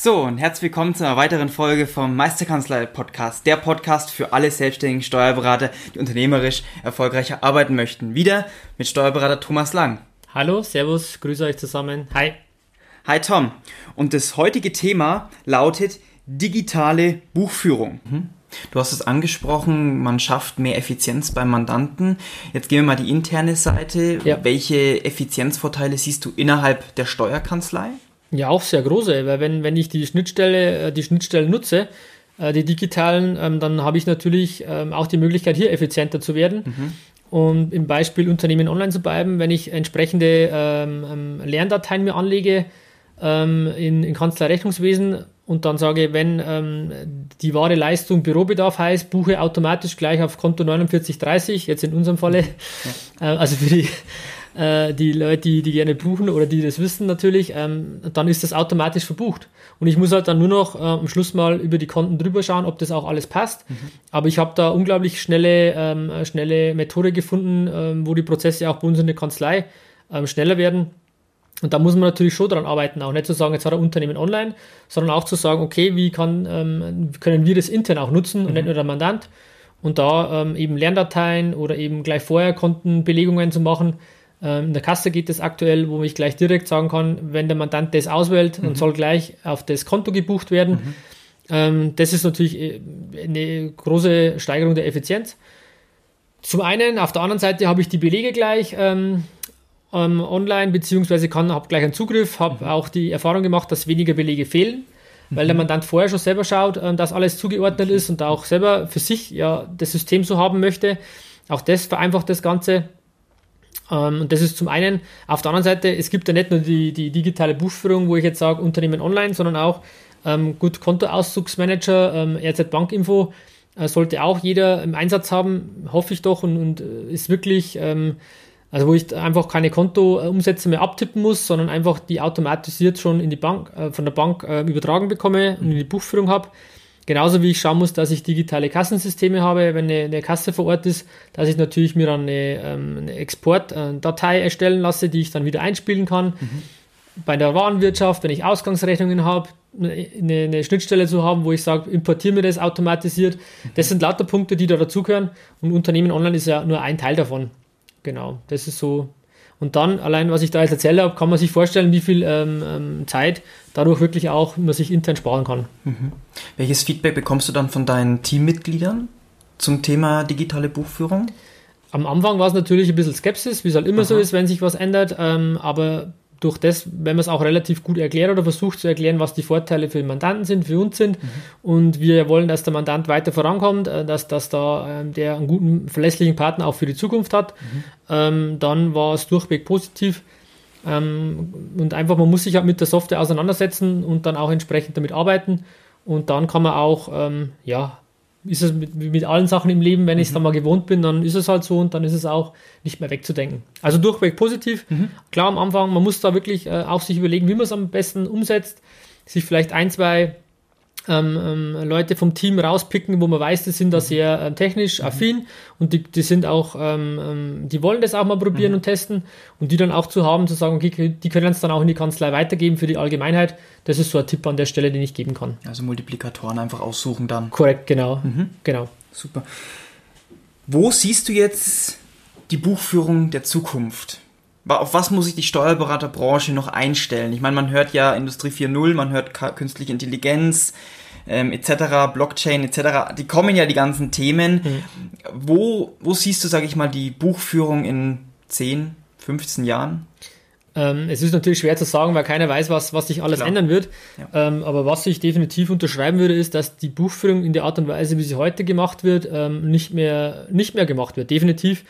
So, und herzlich willkommen zu einer weiteren Folge vom Meisterkanzlei Podcast, der Podcast für alle selbstständigen Steuerberater, die unternehmerisch erfolgreicher arbeiten möchten. Wieder mit Steuerberater Thomas Lang. Hallo, Servus, grüße euch zusammen. Hi. Hi Tom. Und das heutige Thema lautet digitale Buchführung. Mhm. Du hast es angesprochen, man schafft mehr Effizienz beim Mandanten. Jetzt gehen wir mal die interne Seite. Ja. Welche Effizienzvorteile siehst du innerhalb der Steuerkanzlei? Ja, auch sehr große, weil wenn, wenn ich die Schnittstelle, äh, die Schnittstellen nutze, äh, die digitalen, ähm, dann habe ich natürlich ähm, auch die Möglichkeit, hier effizienter zu werden. Mhm. Und im Beispiel Unternehmen online zu bleiben, wenn ich entsprechende ähm, Lerndateien mir anlege in, in Kanzlei-Rechnungswesen und dann sage, wenn ähm, die wahre Leistung Bürobedarf heißt, buche automatisch gleich auf Konto 4930, jetzt in unserem Falle. Ja. Äh, also für die äh, die Leute, die, die gerne buchen oder die das wissen natürlich, ähm, dann ist das automatisch verbucht. Und ich muss halt dann nur noch äh, am Schluss mal über die Konten drüber schauen, ob das auch alles passt. Mhm. Aber ich habe da unglaublich schnelle, ähm, schnelle Methode gefunden, ähm, wo die Prozesse auch bei uns in der Kanzlei ähm, schneller werden. Und da muss man natürlich schon dran arbeiten, auch nicht zu sagen, jetzt hat ein Unternehmen online, sondern auch zu sagen, okay, wie kann, ähm, können wir das intern auch nutzen und nicht mhm. nur der Mandant. Und da ähm, eben Lerndateien oder eben gleich vorher Kontenbelegungen zu machen, in der Kasse geht es aktuell, wo ich gleich direkt sagen kann, wenn der Mandant das auswählt mhm. und soll gleich auf das Konto gebucht werden. Mhm. Ähm, das ist natürlich äh, eine große Steigerung der Effizienz. Zum einen, auf der anderen Seite habe ich die Belege gleich ähm, ähm, online, beziehungsweise kann, habe gleich einen Zugriff, habe mhm. auch die Erfahrung gemacht, dass weniger Belege fehlen, weil der mhm. Mandant vorher schon selber schaut, dass alles zugeordnet ist und auch selber für sich ja das System so haben möchte. Auch das vereinfacht das Ganze. Ähm, und das ist zum einen. Auf der anderen Seite, es gibt ja nicht nur die, die digitale Buchführung, wo ich jetzt sage, Unternehmen online, sondern auch ähm, gut Kontoauszugsmanager, ähm, RZ Bankinfo äh, sollte auch jeder im Einsatz haben, hoffe ich doch, und, und äh, ist wirklich, ähm, also wo ich einfach keine Kontoumsätze mehr abtippen muss, sondern einfach die automatisiert schon in die Bank, äh, von der Bank äh, übertragen bekomme und in die Buchführung habe. Genauso wie ich schauen muss, dass ich digitale Kassensysteme habe, wenn eine, eine Kasse vor Ort ist, dass ich natürlich mir dann eine, ähm, eine Exportdatei erstellen lasse, die ich dann wieder einspielen kann. Mhm. Bei der Warenwirtschaft, wenn ich Ausgangsrechnungen habe, eine, eine Schnittstelle zu haben, wo ich sage, importiere mir das automatisiert. Mhm. Das sind lauter Punkte, die da dazugehören. Und Unternehmen online ist ja nur ein Teil davon. Genau, das ist so und dann, allein was ich da jetzt erzählt habe, kann man sich vorstellen, wie viel ähm, ähm, Zeit dadurch wirklich auch man sich intern sparen kann. Mhm. Welches Feedback bekommst du dann von deinen Teammitgliedern zum Thema digitale Buchführung? Am Anfang war es natürlich ein bisschen Skepsis, wie es halt immer Aha. so ist, wenn sich was ändert. Ähm, aber durch das, wenn man es auch relativ gut erklärt oder versucht zu erklären, was die Vorteile für den Mandanten sind, für uns sind mhm. und wir wollen, dass der Mandant weiter vorankommt, äh, dass, dass da äh, der einen guten, verlässlichen Partner auch für die Zukunft hat, mhm. ähm, dann war es durchweg positiv. Ähm, und einfach, man muss sich halt mit der Software auseinandersetzen und dann auch entsprechend damit arbeiten und dann kann man auch, ähm, ja, ist es mit, mit allen Sachen im Leben, wenn mhm. ich es dann mal gewohnt bin, dann ist es halt so und dann ist es auch nicht mehr wegzudenken. Also durchweg positiv. Mhm. Klar am Anfang, man muss da wirklich äh, auch sich überlegen, wie man es am besten umsetzt, sich vielleicht ein, zwei ähm, ähm, Leute vom Team rauspicken, wo man weiß, die sind da mhm. sehr ähm, technisch mhm. affin und die, die sind auch, ähm, ähm, die wollen das auch mal probieren mhm. und testen und die dann auch zu haben, zu sagen, okay, die können es dann auch in die Kanzlei weitergeben für die Allgemeinheit. Das ist so ein Tipp an der Stelle, den ich geben kann. Also Multiplikatoren einfach aussuchen dann. Korrekt, genau. Mhm. Genau. Super. Wo siehst du jetzt die Buchführung der Zukunft? auf was muss sich die Steuerberaterbranche noch einstellen? Ich meine, man hört ja Industrie 4.0, man hört künstliche Intelligenz ähm, etc., Blockchain etc., die kommen ja die ganzen Themen. Mhm. Wo, wo siehst du, sage ich mal, die Buchführung in 10, 15 Jahren? Ähm, es ist natürlich schwer zu sagen, weil keiner weiß, was, was sich alles Klar. ändern wird. Ja. Ähm, aber was ich definitiv unterschreiben würde, ist, dass die Buchführung in der Art und Weise, wie sie heute gemacht wird, ähm, nicht, mehr, nicht mehr gemacht wird. Definitiv.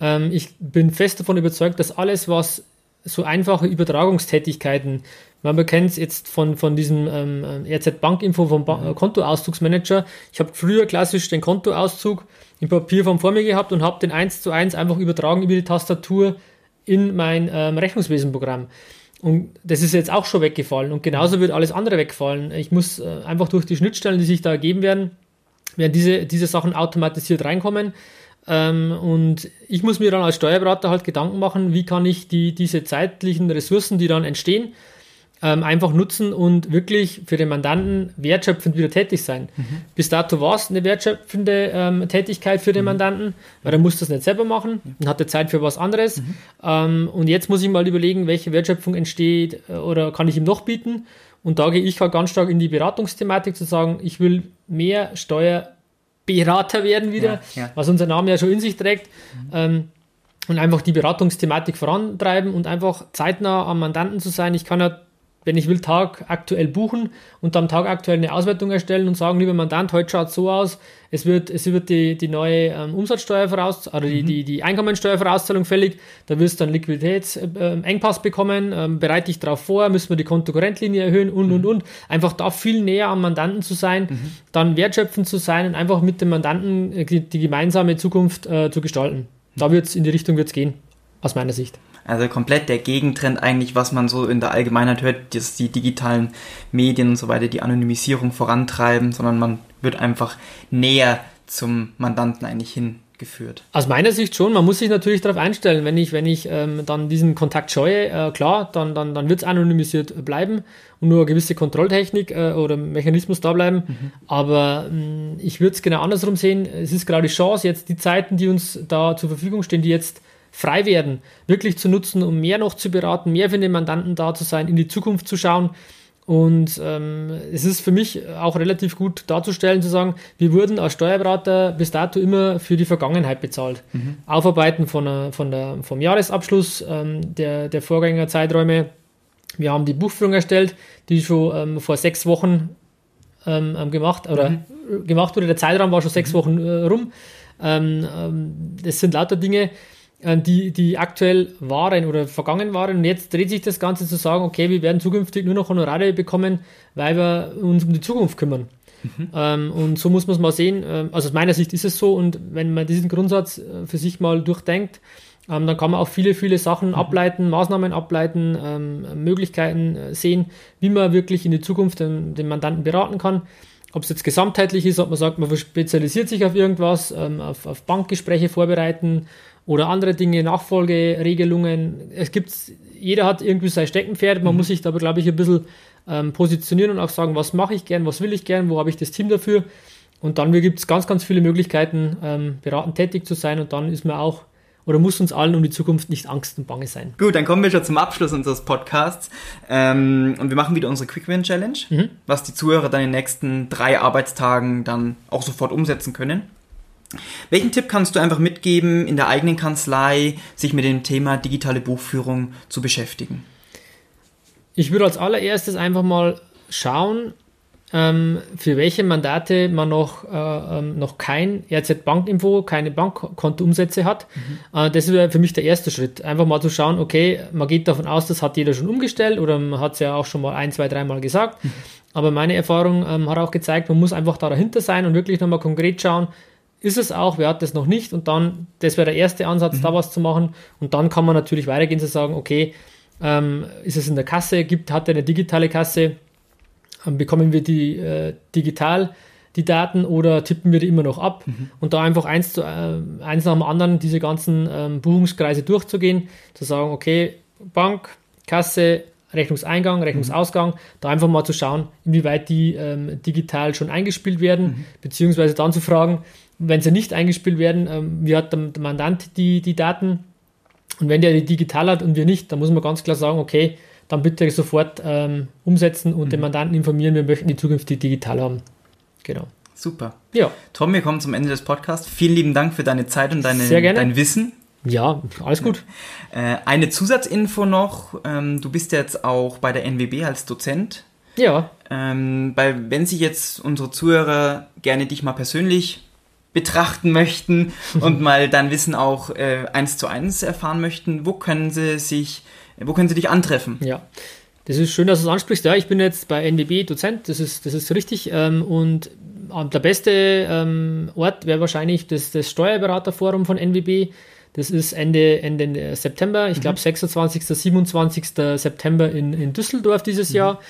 Ähm, ich bin fest davon überzeugt, dass alles, was so einfache Übertragungstätigkeiten. Man kennt es jetzt von, von diesem ähm, RZ Bankinfo vom ba Kontoauszugsmanager. Ich habe früher klassisch den Kontoauszug in Papierform vor mir gehabt und habe den eins zu eins einfach übertragen über die Tastatur in mein ähm, Rechnungswesenprogramm. Und das ist jetzt auch schon weggefallen. Und genauso wird alles andere wegfallen. Ich muss äh, einfach durch die Schnittstellen, die sich da ergeben werden, werden diese, diese Sachen automatisiert reinkommen. Ähm, und ich muss mir dann als Steuerberater halt Gedanken machen, wie kann ich die, diese zeitlichen Ressourcen, die dann entstehen, ähm, einfach nutzen und wirklich für den Mandanten wertschöpfend wieder tätig sein. Mhm. Bis dato war es eine wertschöpfende ähm, Tätigkeit für den mhm. Mandanten, weil er muss das nicht selber machen und hatte Zeit für was anderes. Mhm. Ähm, und jetzt muss ich mal überlegen, welche Wertschöpfung entsteht äh, oder kann ich ihm noch bieten. Und da gehe ich halt ganz stark in die Beratungsthematik zu sagen, ich will mehr Steuerberater werden wieder, ja, ja. was unser Name ja schon in sich trägt. Mhm. Ähm, und einfach die Beratungsthematik vorantreiben und einfach zeitnah am Mandanten zu sein. Ich kann ja wenn ich will, Tag aktuell buchen und am Tag aktuell eine Auswertung erstellen und sagen, lieber Mandant, heute schaut es so aus, es wird, es wird die, die neue ähm, Umsatzsteuervoraus oder die, mhm. die, die Einkommensteuervorauszahlung fällig, da wirst du einen Liquiditätsengpass äh, bekommen, ähm, bereite dich darauf vor, müssen wir die Kontokorrentlinie erhöhen und, mhm. und, und. Einfach da viel näher am Mandanten zu sein, mhm. dann wertschöpfend zu sein und einfach mit dem Mandanten äh, die, die gemeinsame Zukunft äh, zu gestalten. Da wird es in die Richtung wird's gehen, aus meiner Sicht. Also komplett der Gegentrend eigentlich, was man so in der Allgemeinheit hört, dass die digitalen Medien und so weiter die Anonymisierung vorantreiben, sondern man wird einfach näher zum Mandanten eigentlich hingeführt. Aus meiner Sicht schon. Man muss sich natürlich darauf einstellen, wenn ich, wenn ich ähm, dann diesen Kontakt scheue, äh, klar, dann, dann, dann wird es anonymisiert bleiben und nur eine gewisse Kontrolltechnik äh, oder Mechanismus da bleiben. Mhm. Aber ähm, ich würde es genau andersrum sehen. Es ist gerade die Chance, jetzt die Zeiten, die uns da zur Verfügung stehen, die jetzt frei werden, wirklich zu nutzen, um mehr noch zu beraten, mehr für den Mandanten da zu sein, in die Zukunft zu schauen. Und ähm, es ist für mich auch relativ gut darzustellen, zu sagen, wir wurden als Steuerberater bis dato immer für die Vergangenheit bezahlt. Mhm. Aufarbeiten von, der, von der, vom Jahresabschluss ähm, der, der Vorgängerzeiträume. Wir haben die Buchführung erstellt, die schon ähm, vor sechs Wochen ähm, ähm, gemacht oder mhm. gemacht wurde. Der Zeitraum war schon sechs mhm. Wochen äh, rum. Ähm, das sind lauter Dinge, die, die aktuell waren oder vergangen waren. Und jetzt dreht sich das Ganze zu sagen, okay, wir werden zukünftig nur noch Honorare bekommen, weil wir uns um die Zukunft kümmern. Mhm. Ähm, und so muss man es mal sehen. Ähm, also aus meiner Sicht ist es so. Und wenn man diesen Grundsatz äh, für sich mal durchdenkt, ähm, dann kann man auch viele, viele Sachen mhm. ableiten, Maßnahmen ableiten, ähm, Möglichkeiten äh, sehen, wie man wirklich in die Zukunft den, den Mandanten beraten kann ob es jetzt gesamtheitlich ist, ob man sagt, man spezialisiert sich auf irgendwas, ähm, auf, auf, Bankgespräche vorbereiten oder andere Dinge, Nachfolgeregelungen. Es gibt, jeder hat irgendwie sein Steckenpferd. Man mhm. muss sich da, glaube ich, ein bisschen ähm, positionieren und auch sagen, was mache ich gern, was will ich gern, wo habe ich das Team dafür. Und dann gibt es ganz, ganz viele Möglichkeiten, ähm, beratend tätig zu sein und dann ist man auch oder muss uns allen um die Zukunft nicht Angst und Bange sein. Gut, dann kommen wir schon zum Abschluss unseres Podcasts ähm, und wir machen wieder unsere Quick Win Challenge, mhm. was die Zuhörer dann in den nächsten drei Arbeitstagen dann auch sofort umsetzen können. Welchen Tipp kannst du einfach mitgeben, in der eigenen Kanzlei sich mit dem Thema digitale Buchführung zu beschäftigen? Ich würde als allererstes einfach mal schauen, ähm, für welche Mandate man noch, äh, ähm, noch kein RZ-Bankinfo, keine Bankkontoumsätze hat. Mhm. Äh, das wäre für mich der erste Schritt. Einfach mal zu schauen, okay, man geht davon aus, das hat jeder schon umgestellt oder man hat es ja auch schon mal ein, zwei, dreimal gesagt. Mhm. Aber meine Erfahrung ähm, hat auch gezeigt, man muss einfach da dahinter sein und wirklich nochmal konkret schauen, ist es auch, wer hat das noch nicht und dann, das wäre der erste Ansatz, mhm. da was zu machen und dann kann man natürlich weitergehen zu sagen, okay, ähm, ist es in der Kasse, gibt, hat er eine digitale Kasse, ähm, bekommen wir die äh, digital die Daten oder tippen wir die immer noch ab mhm. und da einfach eins, zu, äh, eins nach dem anderen diese ganzen ähm, Buchungskreise durchzugehen, zu sagen, okay, Bank, Kasse, Rechnungseingang, Rechnungsausgang, mhm. da einfach mal zu schauen, inwieweit die ähm, digital schon eingespielt werden, mhm. beziehungsweise dann zu fragen, wenn sie nicht eingespielt werden, ähm, wie hat der, der Mandant die, die Daten und wenn der die digital hat und wir nicht, dann muss man ganz klar sagen, okay, dann bitte sofort ähm, umsetzen und mhm. den Mandanten informieren, wir möchten die zukünftig digital haben. Genau. Super. Ja. Tom, wir kommen zum Ende des Podcasts. Vielen lieben Dank für deine Zeit und deine, dein Wissen. Ja, alles gut. Äh, eine Zusatzinfo noch. Ähm, du bist jetzt auch bei der NWB als Dozent. Ja. Ähm, weil, wenn sich jetzt unsere Zuhörer gerne dich mal persönlich betrachten möchten und mal dein Wissen auch äh, eins zu eins erfahren möchten, wo können sie sich wo können sie dich antreffen? Ja. Das ist schön, dass du es ansprichst. Ja, ich bin jetzt bei NWB Dozent, das ist, das ist richtig. Ähm, und der beste ähm, Ort wäre wahrscheinlich das, das Steuerberaterforum von NWB. Das ist Ende, Ende September, ich glaube mhm. 26. 27. September in, in Düsseldorf dieses mhm. Jahr.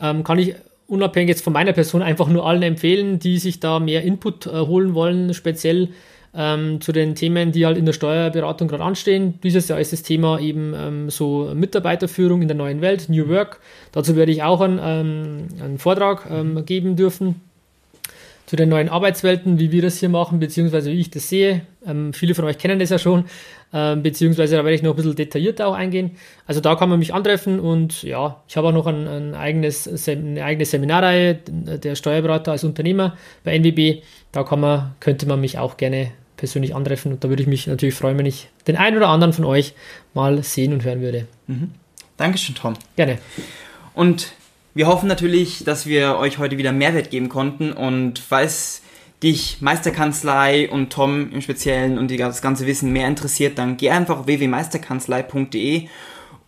Ähm, kann ich unabhängig jetzt von meiner Person einfach nur allen empfehlen, die sich da mehr Input äh, holen wollen, speziell ähm, zu den Themen, die halt in der Steuerberatung gerade anstehen. Dieses Jahr ist das Thema eben ähm, so Mitarbeiterführung in der neuen Welt, New Work. Dazu werde ich auch einen, ähm, einen Vortrag ähm, geben dürfen zu den neuen Arbeitswelten, wie wir das hier machen, beziehungsweise wie ich das sehe. Ähm, viele von euch kennen das ja schon, ähm, beziehungsweise da werde ich noch ein bisschen detaillierter auch eingehen. Also da kann man mich antreffen und ja, ich habe auch noch ein, ein eigenes, eine eigene Seminarreihe, der Steuerberater als Unternehmer bei NWB. Da kann man, könnte man mich auch gerne persönlich antreffen und da würde ich mich natürlich freuen, wenn ich den einen oder anderen von euch mal sehen und hören würde. Mhm. Dankeschön, Tom. Gerne. Und wir hoffen natürlich, dass wir euch heute wieder Mehrwert geben konnten und falls dich Meisterkanzlei und Tom im Speziellen und das ganze Wissen mehr interessiert, dann geh einfach www.meisterkanzlei.de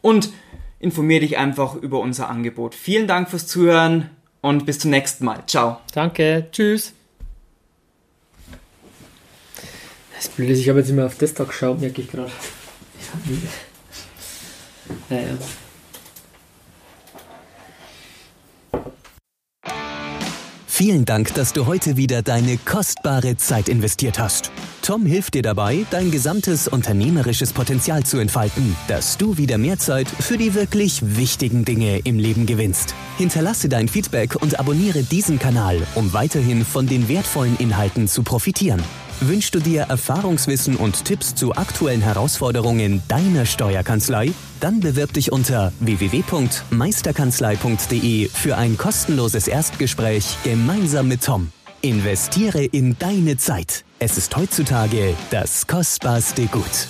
und informiere dich einfach über unser Angebot. Vielen Dank fürs Zuhören und bis zum nächsten Mal. Ciao. Danke. Tschüss. Das Blöde ist, ich habe jetzt immer auf Desktop geschaut, merke ich gerade. Naja. Vielen Dank, dass du heute wieder deine kostbare Zeit investiert hast. Tom hilft dir dabei, dein gesamtes unternehmerisches Potenzial zu entfalten, dass du wieder mehr Zeit für die wirklich wichtigen Dinge im Leben gewinnst. Hinterlasse dein Feedback und abonniere diesen Kanal, um weiterhin von den wertvollen Inhalten zu profitieren. Wünschst du dir Erfahrungswissen und Tipps zu aktuellen Herausforderungen deiner Steuerkanzlei? Dann bewirb dich unter www.meisterkanzlei.de für ein kostenloses Erstgespräch gemeinsam mit Tom. Investiere in deine Zeit. Es ist heutzutage das kostbarste Gut.